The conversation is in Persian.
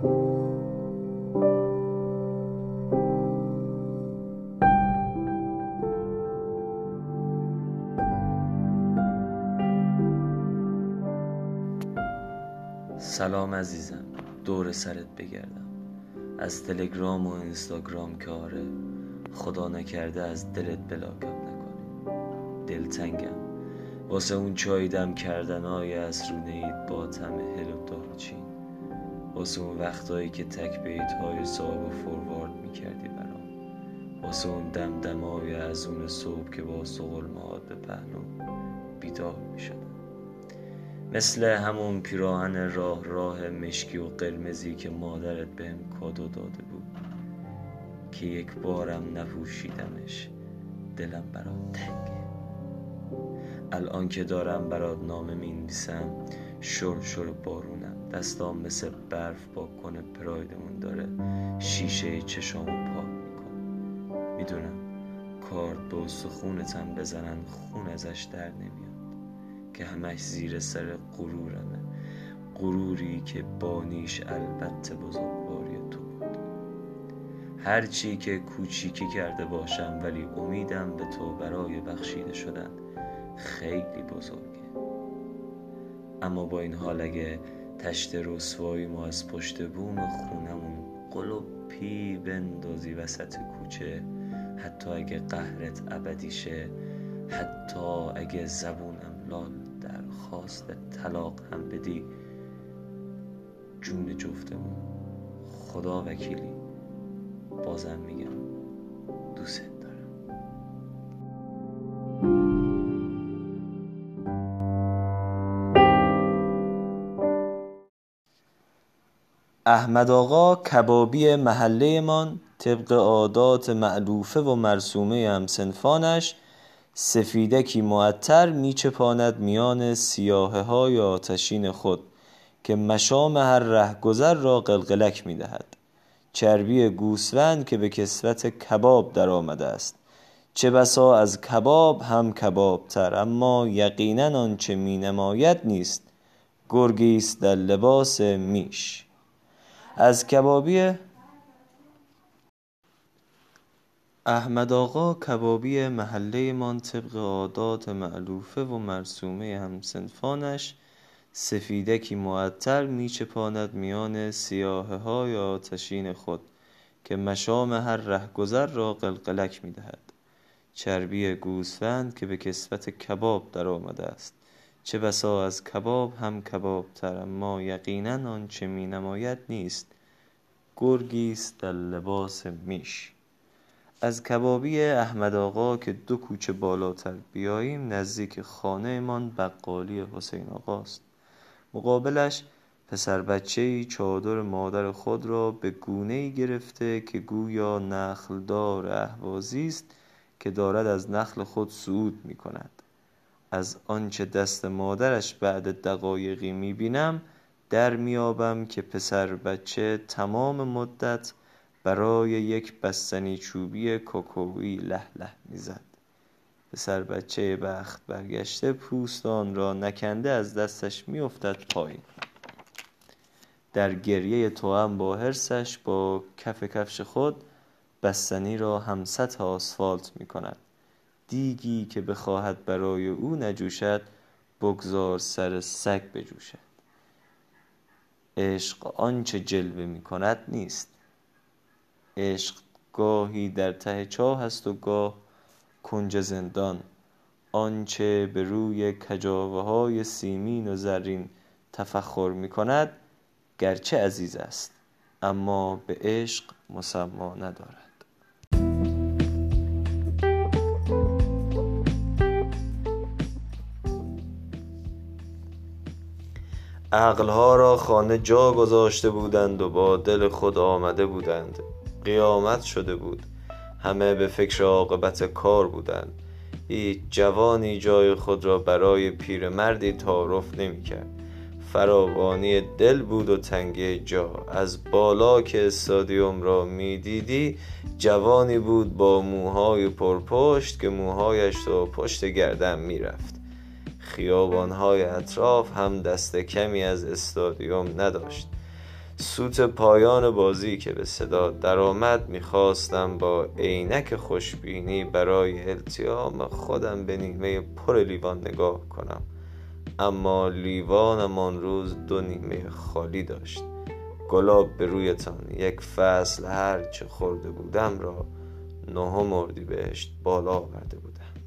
سلام عزیزم دور سرت بگردم. از تلگرام و اینستاگرام که آره خدا نکرده از دلت بلاکم نکنی. دلتنگم. واسه اون چای دم کردن های از رونه با تم هل و دارچین واسه اون وقتایی که تک بیت های صاحب و فوروارد می‌کردی برام. واسه اون دمدمای از اون صبح که با سغل مهاد به پهنو بیدار می‌شدم. مثل همون پیراهن راه راه مشکی و قرمزی که مادرت بهم کادو داده بود که یک بارم نپوشیدمش دلم برات تنگه الان که دارم برات نامه می‌نویسم شر شر بارونم. دستام مثل برف کنه پرایدمون داره شیشه چشامو پاک می‌کنه. می‌دونم کارت به استخونتم بزنن خون ازش در نمیاد که همش زیر سر غرورمه. غروری که بانیش البته بزرگواری تو بود. هرچی که کوچیکی کرده باشم ولی امیدم به تو برای بخشیده شدن خیلی بزرگه. اما با این حال اگه تشت رسوایی ما از پشت بوم خونمون. قلوپی بندازی وسط کوچه. حتی اگه قهرت ابدیشه. حتی اگه زبونم لال درخواست طلاق هم بدی. جون جفتمون خدا وکیلی. بازم میگم دوست. احمد آقا کبابی محله من طبق عادات معلوفه و مرسومه همسنفانش سفیدکی معطر میچپاند میان سیاهه های آتشین خود که مشام هر رهگذر را قلقلک می‌دهد. چربی گوسفند که به کسوت کباب در آمده است. چه بسا از کباب هم کبابتر اما یقینا آنچه می نماید نیست. گرگی است در لباس میش. از کبابی احمد آقا کبابی محله مان طبق عادات معلوفه و مرسومه همسنفانش سفیدکی معطر میچپاند میان سیاهه های آتشین خود که مشام هر رهگذر را قلقلک می‌دهد. چربی گوسفند که به کسوت کباب در آمده است. چه بسا از کباب هم کبابتر اما یقینا آنچه می نماید نیست. گرگی است در لباس میش. از کبابی احمد آقا که دو کوچه بالاتر بیاییم نزدیک خانه مان بقالی حسین آقاست مقابلش پسر بچه چادر مادر خود را به گونه ای گرفته که گویا نخلدار اهوازی است که دارد از نخل خود صعود می کند از آنچه دست مادرش بعد دقایقی می بینم در میابم که پسر بچه تمام مدت برای یک بستنی چوبی کوکویی له له می‌زد. پسر بچه بخت برگشته پوست آن را نکنده از دستش میافتد پایین. در گریه توام با حرصش با کف کفش خود بستنی را هم سطح آسفالت می کند دیگی که بخواهد برای او نجوشد بگذار سر سگ بجوشد. عشق آنچه جلوه می کند نیست. عشق گاهی در ته چاه است و گاه کنج زندان. آنچه به روی کجاوه های سیمین و زرین تفخر می کند گرچه عزیز است اما به عشق مسما ندارد. عقلها را خانه جا گذاشته بودند و با دل خود آمده بودند. قیامت شده بود. همه به فکر عاقبت کار بودند. هیچ جوانی جای خود را برای پیرمردی تعارف نمی‌کرد. فراوانی دل بود و تنگی جا. از بالا که استادیوم را می‌دیدی جوانی بود با موهای پرپشت که موهایش تا پشت گردن می‌رفت. خیابانهای اطراف هم دست کمی از استادیوم نداشت. سوت پایان بازی که به صدا درآمد می‌خواستم با عینک خوشبینی برای التیام خودم به نیمه پر لیوان نگاه کنم. اما لیوانم آن روز دو نیمه خالی داشت. گلاب به رویتان یک فصل هر چه خورده بودم را نهم بهشت بالا آورده بودم.